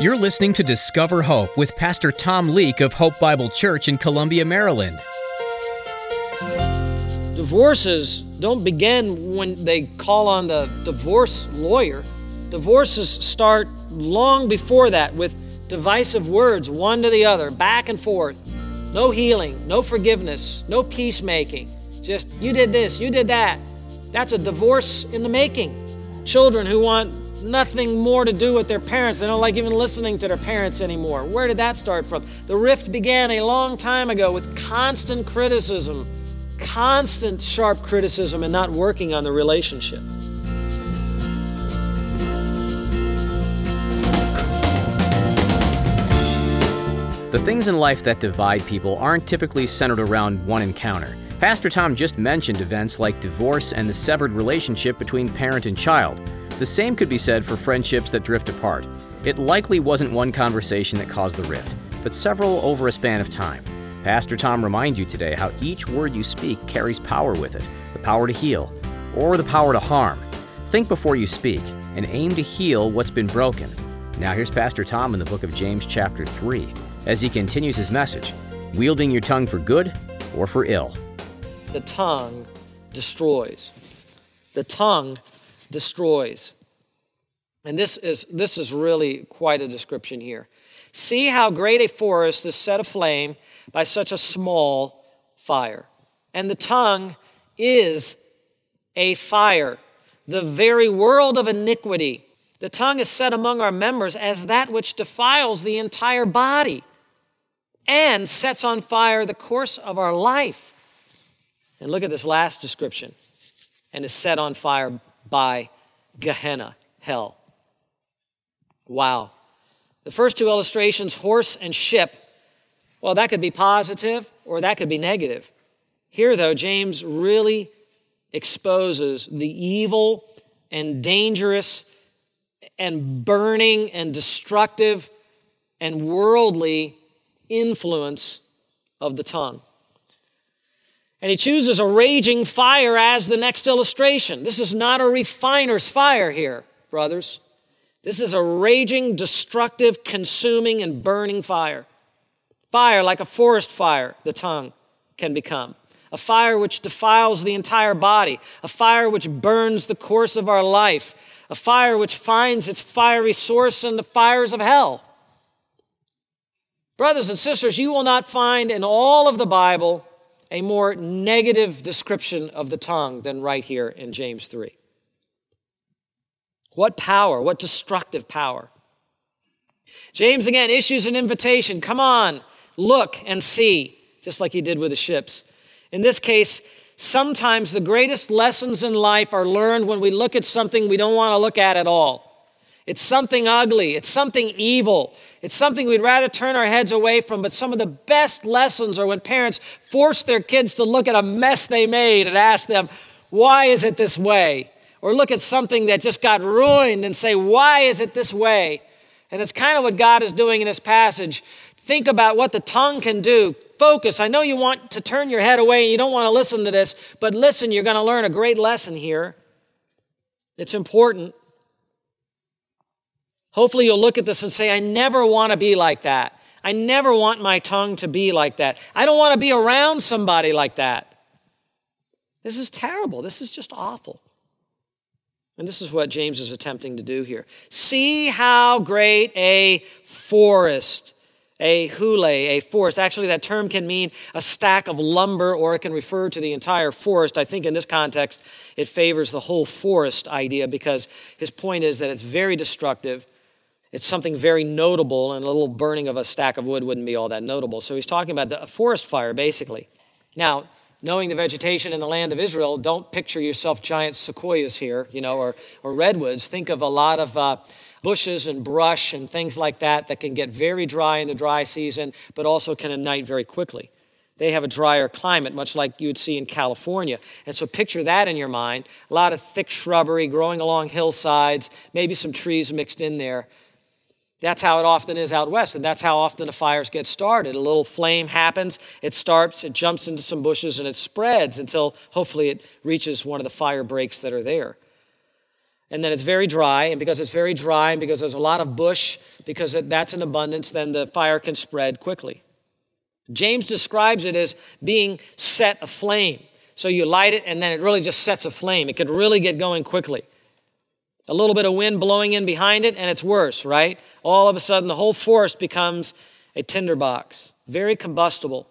You're listening to Discover Hope with Pastor Tom Leake of Hope Bible Church in Columbia, Maryland. Divorces don't begin when they call on the divorce lawyer. Divorces start long before that with divisive words, one to the other, back and forth. No healing, no forgiveness, no peacemaking. Just, you did this, you did that. That's a divorce in the making. Children who want nothing more to do with their parents. They don't like even listening to their parents anymore. Where did that start from? The rift began a long time ago with constant criticism, constant sharp criticism, and not working on the relationship. The things in life that divide people aren't typically centered around one encounter. Pastor Tom just mentioned events like divorce and the severed relationship between parent and child. The same could be said for friendships that drift apart. It likely wasn't one conversation that caused the rift, but several over a span of time. Pastor Tom reminds you today how each word you speak carries power with it the power to heal or the power to harm. Think before you speak and aim to heal what's been broken. Now, here's Pastor Tom in the book of James, chapter 3, as he continues his message wielding your tongue for good or for ill. The tongue destroys. The tongue destroys. And this is, this is really quite a description here. See how great a forest is set aflame by such a small fire. And the tongue is a fire, the very world of iniquity. The tongue is set among our members as that which defiles the entire body and sets on fire the course of our life. And look at this last description and is set on fire by Gehenna, hell. Wow. The first two illustrations, horse and ship, well, that could be positive or that could be negative. Here, though, James really exposes the evil and dangerous and burning and destructive and worldly influence of the tongue. And he chooses a raging fire as the next illustration. This is not a refiner's fire here, brothers. This is a raging, destructive, consuming, and burning fire. Fire like a forest fire, the tongue can become. A fire which defiles the entire body. A fire which burns the course of our life. A fire which finds its fiery source in the fires of hell. Brothers and sisters, you will not find in all of the Bible a more negative description of the tongue than right here in James 3. What power, what destructive power. James again issues an invitation come on, look and see, just like he did with the ships. In this case, sometimes the greatest lessons in life are learned when we look at something we don't want to look at at all. It's something ugly. It's something evil. It's something we'd rather turn our heads away from. But some of the best lessons are when parents force their kids to look at a mess they made and ask them, why is it this way? Or look at something that just got ruined and say, why is it this way? And it's kind of what God is doing in this passage. Think about what the tongue can do. Focus. I know you want to turn your head away and you don't want to listen to this, but listen, you're going to learn a great lesson here. It's important. Hopefully, you'll look at this and say, I never want to be like that. I never want my tongue to be like that. I don't want to be around somebody like that. This is terrible. This is just awful. And this is what James is attempting to do here. See how great a forest, a hule, a forest. Actually, that term can mean a stack of lumber or it can refer to the entire forest. I think in this context, it favors the whole forest idea because his point is that it's very destructive it's something very notable, and a little burning of a stack of wood wouldn't be all that notable. So he's talking about the, a forest fire, basically. Now, knowing the vegetation in the land of Israel, don't picture yourself giant sequoias here, you know, or, or redwoods. Think of a lot of uh, bushes and brush and things like that that can get very dry in the dry season, but also can ignite very quickly. They have a drier climate, much like you would see in California. And so picture that in your mind a lot of thick shrubbery growing along hillsides, maybe some trees mixed in there. That's how it often is out west, and that's how often the fires get started. A little flame happens, it starts, it jumps into some bushes, and it spreads until hopefully it reaches one of the fire breaks that are there. and then it's very dry, and because it's very dry, and because there's a lot of bush, because that's in abundance, then the fire can spread quickly. James describes it as being set aflame. So you light it, and then it really just sets aflame. It could really get going quickly. A little bit of wind blowing in behind it, and it's worse, right? All of a sudden, the whole forest becomes a tinderbox, very combustible.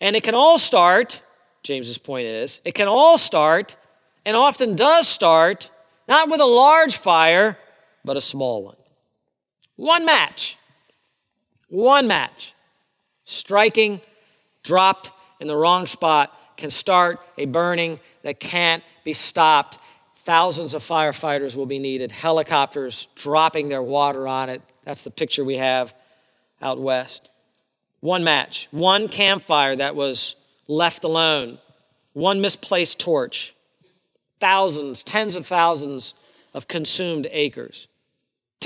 And it can all start, James's point is, it can all start, and often does start, not with a large fire, but a small one. One match. One match. Striking, dropped in the wrong spot, can start a burning that can't be stopped. Thousands of firefighters will be needed, helicopters dropping their water on it. That's the picture we have out west. One match, one campfire that was left alone, one misplaced torch, thousands, tens of thousands of consumed acres.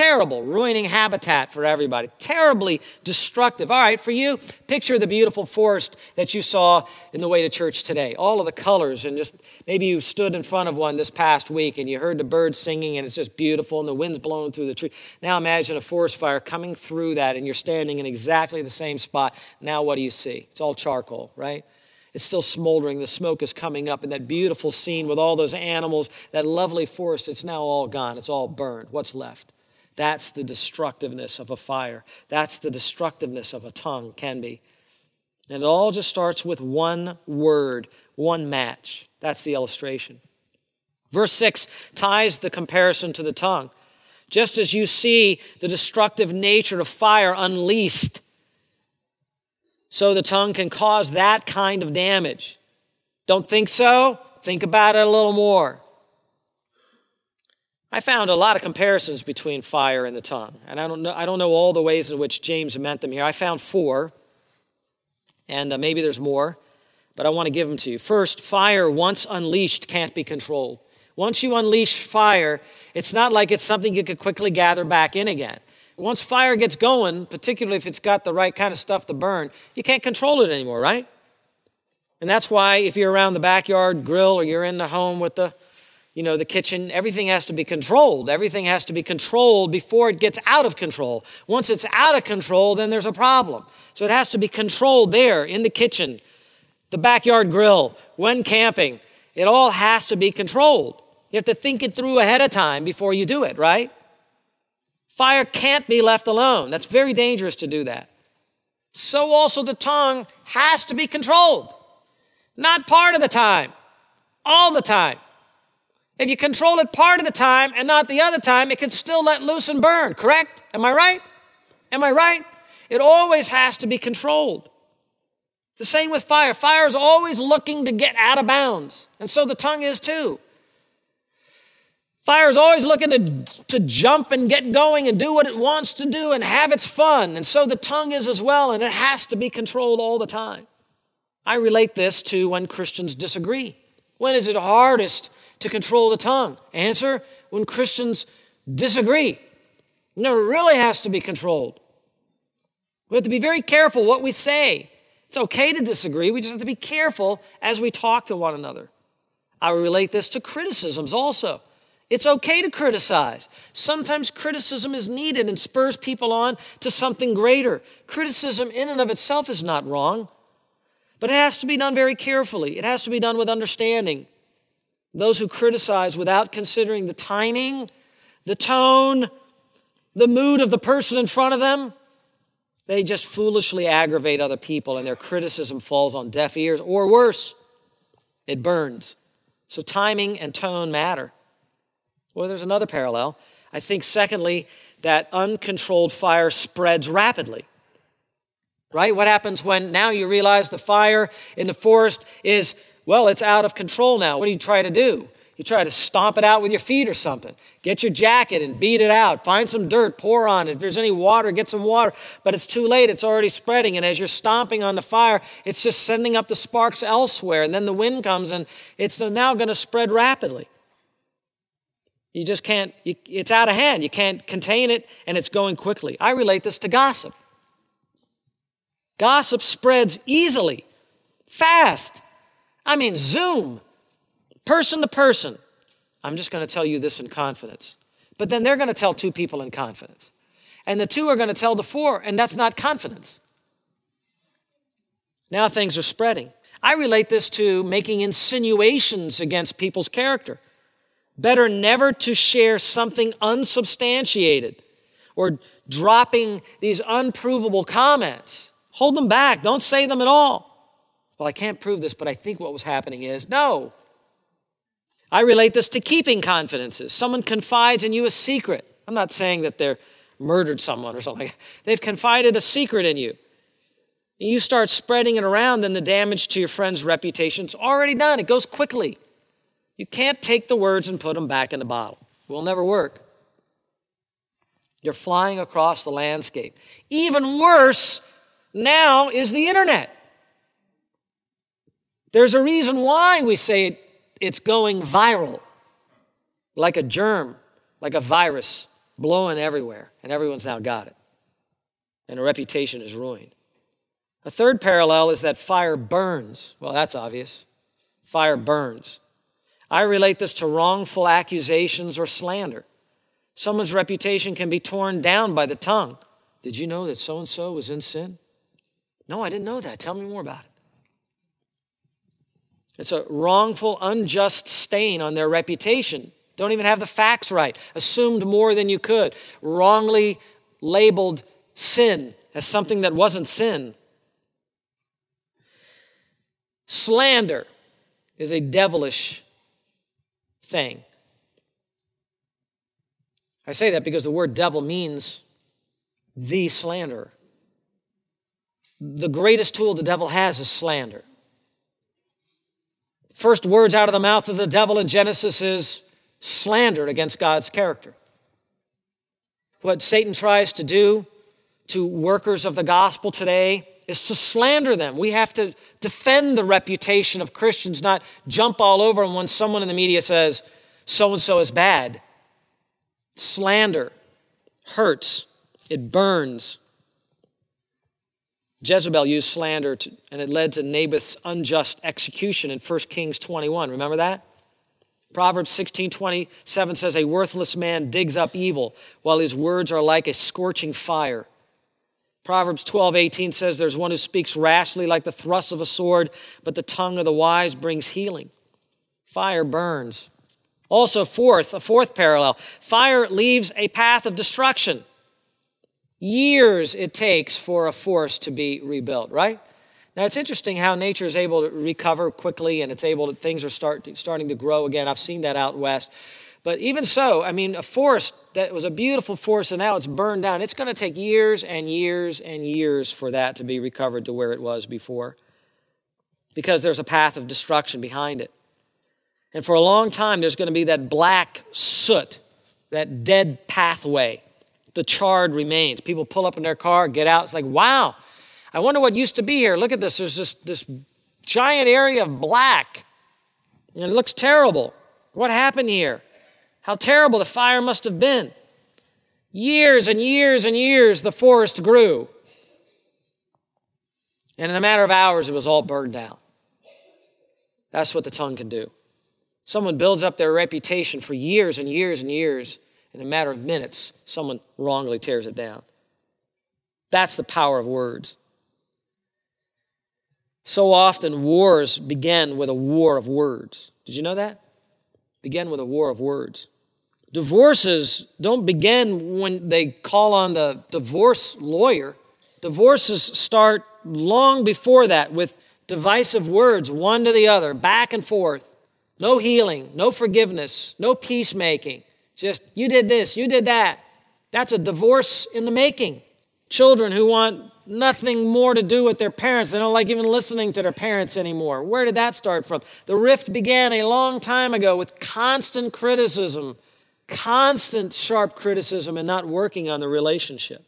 Terrible, ruining habitat for everybody. Terribly destructive. All right, for you, picture the beautiful forest that you saw in the way to church today. All of the colors, and just maybe you stood in front of one this past week and you heard the birds singing and it's just beautiful and the wind's blowing through the tree. Now imagine a forest fire coming through that and you're standing in exactly the same spot. Now what do you see? It's all charcoal, right? It's still smoldering. The smoke is coming up, and that beautiful scene with all those animals, that lovely forest, it's now all gone. It's all burned. What's left? That's the destructiveness of a fire. That's the destructiveness of a tongue, can be. And it all just starts with one word, one match. That's the illustration. Verse 6 ties the comparison to the tongue. Just as you see the destructive nature of fire unleashed, so the tongue can cause that kind of damage. Don't think so? Think about it a little more. I found a lot of comparisons between fire and the tongue, and I don't know, I don't know all the ways in which James meant them here. I found four, and uh, maybe there's more, but I want to give them to you. First, fire, once unleashed, can't be controlled. Once you unleash fire, it's not like it's something you could quickly gather back in again. Once fire gets going, particularly if it's got the right kind of stuff to burn, you can't control it anymore, right? And that's why if you're around the backyard grill or you're in the home with the you know, the kitchen, everything has to be controlled. Everything has to be controlled before it gets out of control. Once it's out of control, then there's a problem. So it has to be controlled there in the kitchen, the backyard grill, when camping. It all has to be controlled. You have to think it through ahead of time before you do it, right? Fire can't be left alone. That's very dangerous to do that. So also the tongue has to be controlled. Not part of the time, all the time. If you control it part of the time and not the other time, it can still let loose and burn, correct? Am I right? Am I right? It always has to be controlled. The same with fire. Fire is always looking to get out of bounds, and so the tongue is too. Fire is always looking to, to jump and get going and do what it wants to do and have its fun, and so the tongue is as well, and it has to be controlled all the time. I relate this to when Christians disagree. When is it hardest to control the tongue? Answer when Christians disagree. It really has to be controlled. We have to be very careful what we say. It's okay to disagree, we just have to be careful as we talk to one another. I relate this to criticisms also. It's okay to criticize. Sometimes criticism is needed and spurs people on to something greater. Criticism, in and of itself, is not wrong, but it has to be done very carefully. It has to be done with understanding. Those who criticize without considering the timing, the tone, the mood of the person in front of them, they just foolishly aggravate other people and their criticism falls on deaf ears, or worse, it burns. So timing and tone matter. Well, there's another parallel. I think, secondly, that uncontrolled fire spreads rapidly. Right? What happens when now you realize the fire in the forest is well, it's out of control now. What do you try to do? You try to stomp it out with your feet or something. Get your jacket and beat it out. Find some dirt, pour on it. If there's any water, get some water. But it's too late, it's already spreading. And as you're stomping on the fire, it's just sending up the sparks elsewhere. And then the wind comes and it's now going to spread rapidly. You just can't, you, it's out of hand. You can't contain it and it's going quickly. I relate this to gossip. Gossip spreads easily, fast. I mean, zoom, person to person. I'm just going to tell you this in confidence. But then they're going to tell two people in confidence. And the two are going to tell the four, and that's not confidence. Now things are spreading. I relate this to making insinuations against people's character. Better never to share something unsubstantiated or dropping these unprovable comments. Hold them back, don't say them at all. Well, I can't prove this, but I think what was happening is no. I relate this to keeping confidences. Someone confides in you a secret. I'm not saying that they're murdered someone or something. They've confided a secret in you. And you start spreading it around, then the damage to your friend's reputation is already done. It goes quickly. You can't take the words and put them back in the bottle. It will never work. You're flying across the landscape. Even worse now is the internet. There's a reason why we say it's going viral, like a germ, like a virus blowing everywhere, and everyone's now got it. And a reputation is ruined. A third parallel is that fire burns. Well, that's obvious. Fire burns. I relate this to wrongful accusations or slander. Someone's reputation can be torn down by the tongue. Did you know that so and so was in sin? No, I didn't know that. Tell me more about it. It's a wrongful, unjust stain on their reputation. Don't even have the facts right. Assumed more than you could. Wrongly labeled sin as something that wasn't sin. Slander is a devilish thing. I say that because the word devil means the slanderer. The greatest tool the devil has is slander. First words out of the mouth of the devil in Genesis is slander against God's character. What Satan tries to do to workers of the gospel today is to slander them. We have to defend the reputation of Christians, not jump all over them when someone in the media says, so and so is bad. Slander hurts, it burns. Jezebel used slander to, and it led to Naboth's unjust execution in 1 Kings 21. Remember that? Proverbs 16 27 says, A worthless man digs up evil, while his words are like a scorching fire. Proverbs 12, 18 says, There's one who speaks rashly like the thrust of a sword, but the tongue of the wise brings healing. Fire burns. Also, fourth, a fourth parallel fire leaves a path of destruction. Years it takes for a forest to be rebuilt, right? Now it's interesting how nature is able to recover quickly and it's able to, things are start, starting to grow again. I've seen that out west. But even so, I mean, a forest that was a beautiful forest and now it's burned down, it's going to take years and years and years for that to be recovered to where it was before because there's a path of destruction behind it. And for a long time, there's going to be that black soot, that dead pathway. The charred remains. People pull up in their car, get out. It's like, wow, I wonder what used to be here. Look at this. There's this, this giant area of black. And it looks terrible. What happened here? How terrible the fire must have been. Years and years and years the forest grew. And in a matter of hours, it was all burned down. That's what the tongue can do. Someone builds up their reputation for years and years and years. In a matter of minutes, someone wrongly tears it down. That's the power of words. So often, wars begin with a war of words. Did you know that? Begin with a war of words. Divorces don't begin when they call on the divorce lawyer. Divorces start long before that with divisive words, one to the other, back and forth. No healing, no forgiveness, no peacemaking. Just, you did this, you did that. That's a divorce in the making. Children who want nothing more to do with their parents. They don't like even listening to their parents anymore. Where did that start from? The rift began a long time ago with constant criticism, constant sharp criticism, and not working on the relationship.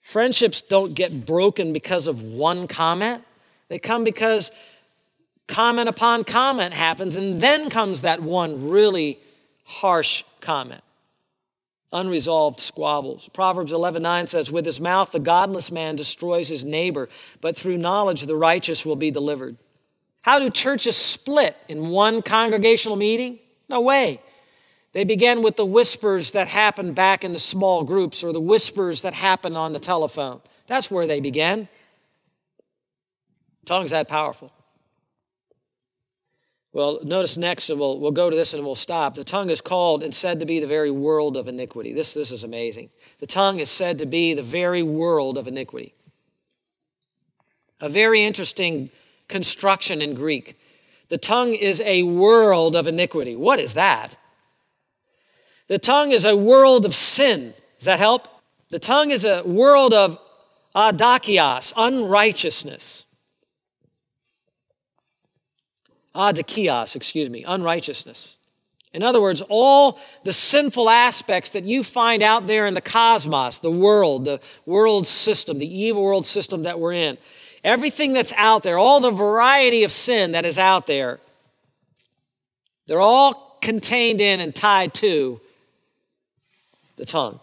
Friendships don't get broken because of one comment, they come because comment upon comment happens, and then comes that one really harsh comment. Unresolved squabbles. Proverbs 11:9 says, "With his mouth the godless man destroys his neighbor, but through knowledge the righteous will be delivered." How do churches split in one congregational meeting? No way. They began with the whispers that happened back in the small groups or the whispers that happened on the telephone. That's where they began. Tongues that powerful. Well, notice next, and we'll, we'll go to this and we'll stop. The tongue is called and said to be the very world of iniquity. This, this is amazing. The tongue is said to be the very world of iniquity. A very interesting construction in Greek. The tongue is a world of iniquity. What is that? The tongue is a world of sin. Does that help? The tongue is a world of adakios, unrighteousness. Ah, Adakios, excuse me, unrighteousness. In other words, all the sinful aspects that you find out there in the cosmos, the world, the world system, the evil world system that we're in, everything that's out there, all the variety of sin that is out there, they're all contained in and tied to the tongue.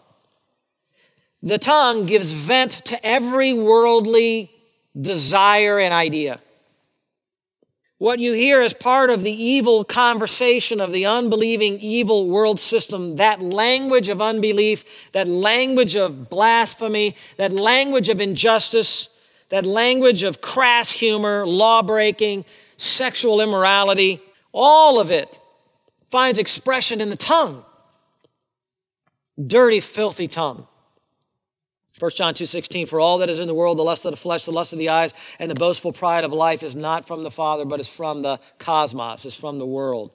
The tongue gives vent to every worldly desire and idea. What you hear as part of the evil conversation of the unbelieving evil world system, that language of unbelief, that language of blasphemy, that language of injustice, that language of crass humor, law breaking, sexual immorality, all of it finds expression in the tongue. Dirty, filthy tongue. 1 John 2:16 For all that is in the world the lust of the flesh the lust of the eyes and the boastful pride of life is not from the Father but is from the cosmos is from the world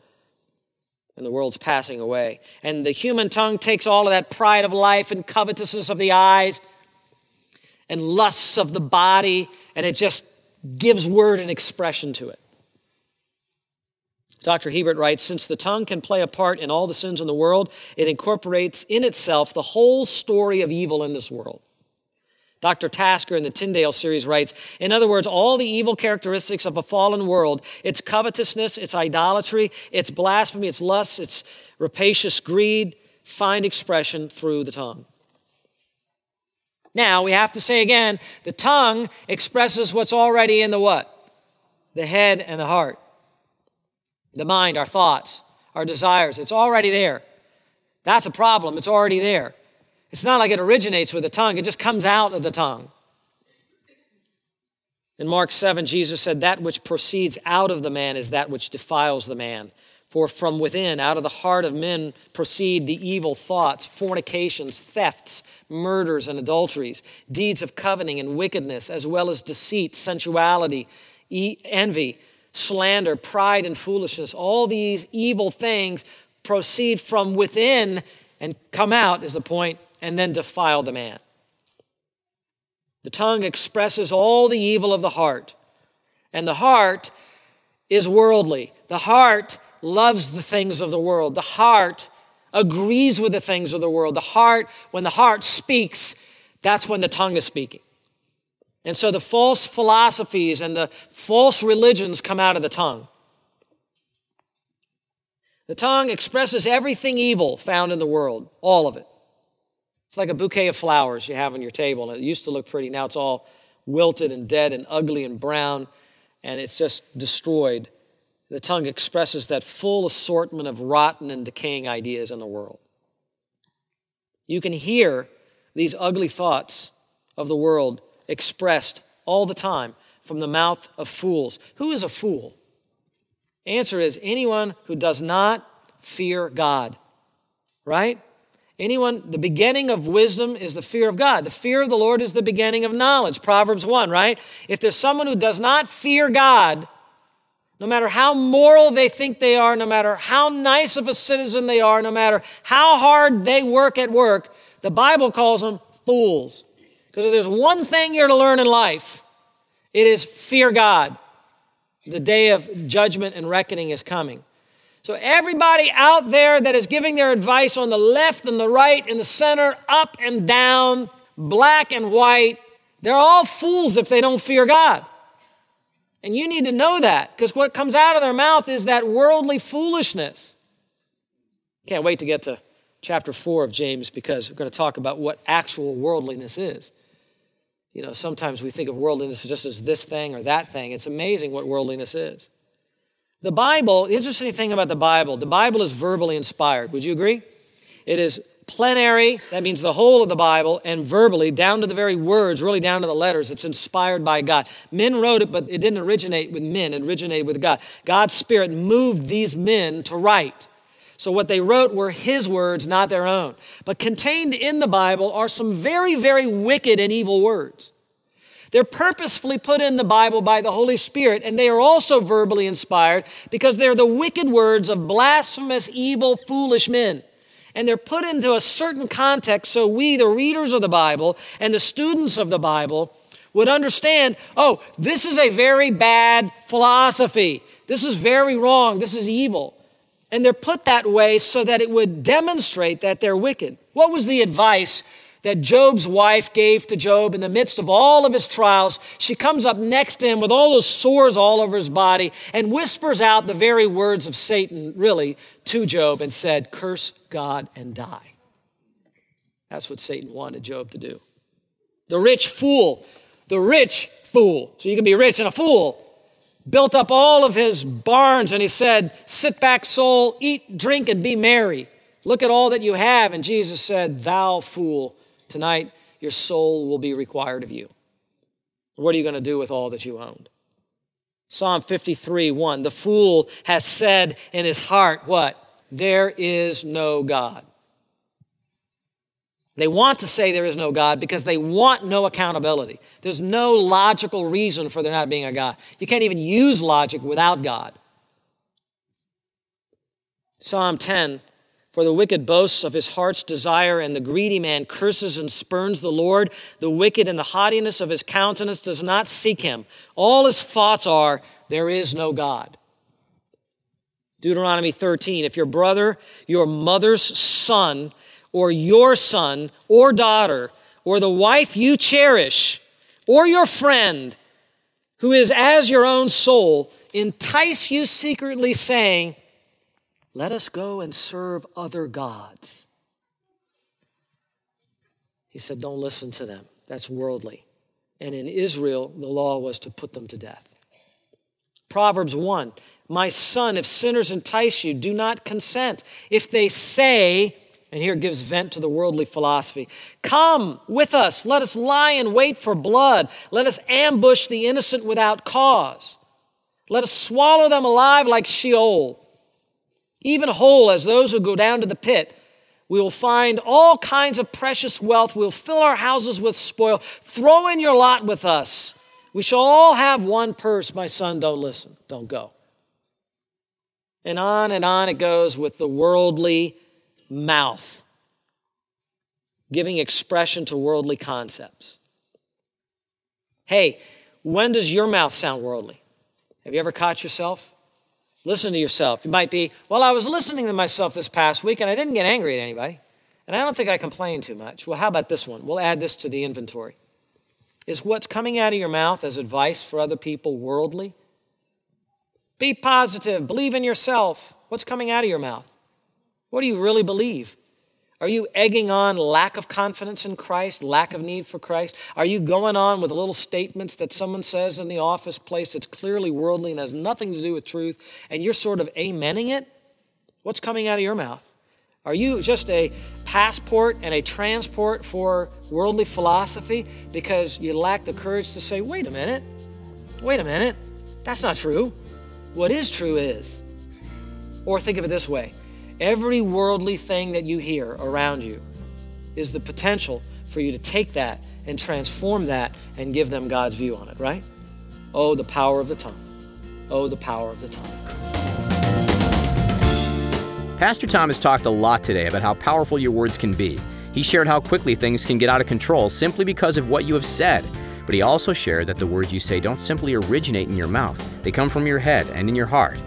and the world's passing away and the human tongue takes all of that pride of life and covetousness of the eyes and lusts of the body and it just gives word and expression to it Dr. Hiebert writes Since the tongue can play a part in all the sins in the world, it incorporates in itself the whole story of evil in this world. Dr. Tasker in the Tyndale series writes In other words, all the evil characteristics of a fallen world its covetousness, its idolatry, its blasphemy, its lust, its rapacious greed find expression through the tongue. Now, we have to say again the tongue expresses what's already in the what? The head and the heart. The mind, our thoughts, our desires. It's already there. That's a problem. It's already there. It's not like it originates with the tongue, it just comes out of the tongue. In Mark 7, Jesus said, That which proceeds out of the man is that which defiles the man. For from within, out of the heart of men, proceed the evil thoughts, fornications, thefts, murders, and adulteries, deeds of coveting and wickedness, as well as deceit, sensuality, envy, slander, pride, and foolishness. All these evil things proceed from within and come out, is the point, and then defile the man. The tongue expresses all the evil of the heart, and the heart is worldly. The heart loves the things of the world. The heart agrees with the things of the world. The heart, when the heart speaks, that's when the tongue is speaking. And so the false philosophies and the false religions come out of the tongue. The tongue expresses everything evil found in the world, all of it. It's like a bouquet of flowers you have on your table, and it used to look pretty. Now it's all wilted and dead and ugly and brown, and it's just destroyed. The tongue expresses that full assortment of rotten and decaying ideas in the world. You can hear these ugly thoughts of the world expressed all the time from the mouth of fools. Who is a fool? Answer is anyone who does not fear God, right? Anyone, the beginning of wisdom is the fear of God. The fear of the Lord is the beginning of knowledge. Proverbs 1, right? If there's someone who does not fear God, no matter how moral they think they are, no matter how nice of a citizen they are, no matter how hard they work at work, the Bible calls them fools. Because if there's one thing you're to learn in life, it is fear God. The day of judgment and reckoning is coming. So, everybody out there that is giving their advice on the left and the right and the center, up and down, black and white, they're all fools if they don't fear God. And you need to know that because what comes out of their mouth is that worldly foolishness. Can't wait to get to chapter 4 of James because we're going to talk about what actual worldliness is. You know, sometimes we think of worldliness just as this thing or that thing. It's amazing what worldliness is. The Bible, the interesting thing about the Bible, the Bible is verbally inspired. Would you agree? It is plenary, that means the whole of the Bible, and verbally, down to the very words, really down to the letters. It's inspired by God. Men wrote it, but it didn't originate with men, it originated with God. God's Spirit moved these men to write. So what they wrote were his words, not their own. But contained in the Bible are some very, very wicked and evil words. They're purposefully put in the Bible by the Holy Spirit, and they are also verbally inspired because they're the wicked words of blasphemous, evil, foolish men. And they're put into a certain context so we, the readers of the Bible and the students of the Bible, would understand oh, this is a very bad philosophy. This is very wrong. This is evil. And they're put that way so that it would demonstrate that they're wicked. What was the advice that Job's wife gave to Job in the midst of all of his trials. She comes up next to him with all those sores all over his body and whispers out the very words of Satan, really, to Job and said, Curse God and die. That's what Satan wanted Job to do. The rich fool, the rich fool. So you can be rich and a fool. Built up all of his barns and he said, Sit back, soul, eat, drink, and be merry. Look at all that you have. And Jesus said, Thou fool, Tonight, your soul will be required of you. What are you going to do with all that you owned? Psalm 53 1 The fool has said in his heart, What? There is no God. They want to say there is no God because they want no accountability. There's no logical reason for there not being a God. You can't even use logic without God. Psalm 10 for the wicked boasts of his heart's desire, and the greedy man curses and spurns the Lord. The wicked in the haughtiness of his countenance does not seek him. All his thoughts are, There is no God. Deuteronomy 13 If your brother, your mother's son, or your son or daughter, or the wife you cherish, or your friend, who is as your own soul, entice you secretly, saying, let us go and serve other gods. He said, Don't listen to them. That's worldly. And in Israel, the law was to put them to death. Proverbs 1 My son, if sinners entice you, do not consent. If they say, and here gives vent to the worldly philosophy Come with us, let us lie in wait for blood, let us ambush the innocent without cause, let us swallow them alive like Sheol even whole as those who go down to the pit. We will find all kinds of precious wealth. We'll fill our houses with spoil. Throw in your lot with us. We shall all have one purse. My son, don't listen. Don't go. And on and on it goes with the worldly mouth, giving expression to worldly concepts. Hey, when does your mouth sound worldly? Have you ever caught yourself? Listen to yourself. You might be, well, I was listening to myself this past week and I didn't get angry at anybody. And I don't think I complained too much. Well, how about this one? We'll add this to the inventory. Is what's coming out of your mouth as advice for other people worldly? Be positive, believe in yourself. What's coming out of your mouth? What do you really believe? Are you egging on lack of confidence in Christ, lack of need for Christ? Are you going on with little statements that someone says in the office place that's clearly worldly and has nothing to do with truth, and you're sort of amening it? What's coming out of your mouth? Are you just a passport and a transport for worldly philosophy because you lack the courage to say, wait a minute, wait a minute, that's not true. What is true is. Or think of it this way Every worldly thing that you hear around you is the potential for you to take that and transform that and give them God's view on it, right? Oh, the power of the tongue. Oh, the power of the tongue. Pastor Tom has talked a lot today about how powerful your words can be. He shared how quickly things can get out of control simply because of what you have said. But he also shared that the words you say don't simply originate in your mouth, they come from your head and in your heart.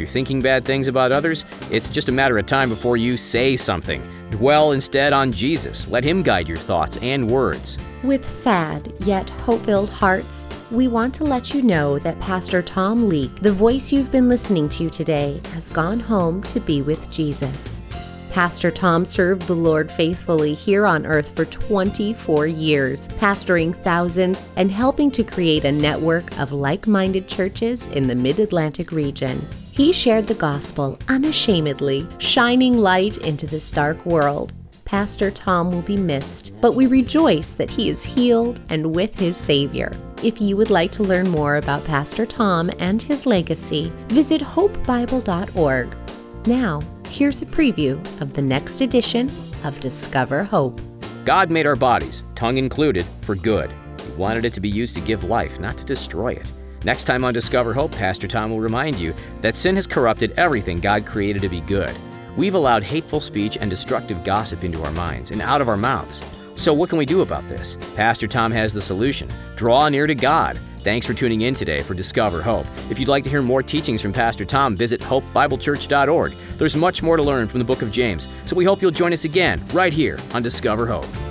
You're thinking bad things about others, it's just a matter of time before you say something. Dwell instead on Jesus. Let Him guide your thoughts and words. With sad yet hope filled hearts, we want to let you know that Pastor Tom Leake, the voice you've been listening to today, has gone home to be with Jesus. Pastor Tom served the Lord faithfully here on earth for 24 years, pastoring thousands and helping to create a network of like minded churches in the Mid Atlantic region. He shared the gospel unashamedly, shining light into this dark world. Pastor Tom will be missed, but we rejoice that he is healed and with his Savior. If you would like to learn more about Pastor Tom and his legacy, visit hopebible.org. Now, here's a preview of the next edition of Discover Hope. God made our bodies, tongue included, for good. He wanted it to be used to give life, not to destroy it. Next time on Discover Hope, Pastor Tom will remind you that sin has corrupted everything God created to be good. We've allowed hateful speech and destructive gossip into our minds and out of our mouths. So, what can we do about this? Pastor Tom has the solution. Draw near to God. Thanks for tuning in today for Discover Hope. If you'd like to hear more teachings from Pastor Tom, visit hopebiblechurch.org. There's much more to learn from the book of James, so we hope you'll join us again right here on Discover Hope.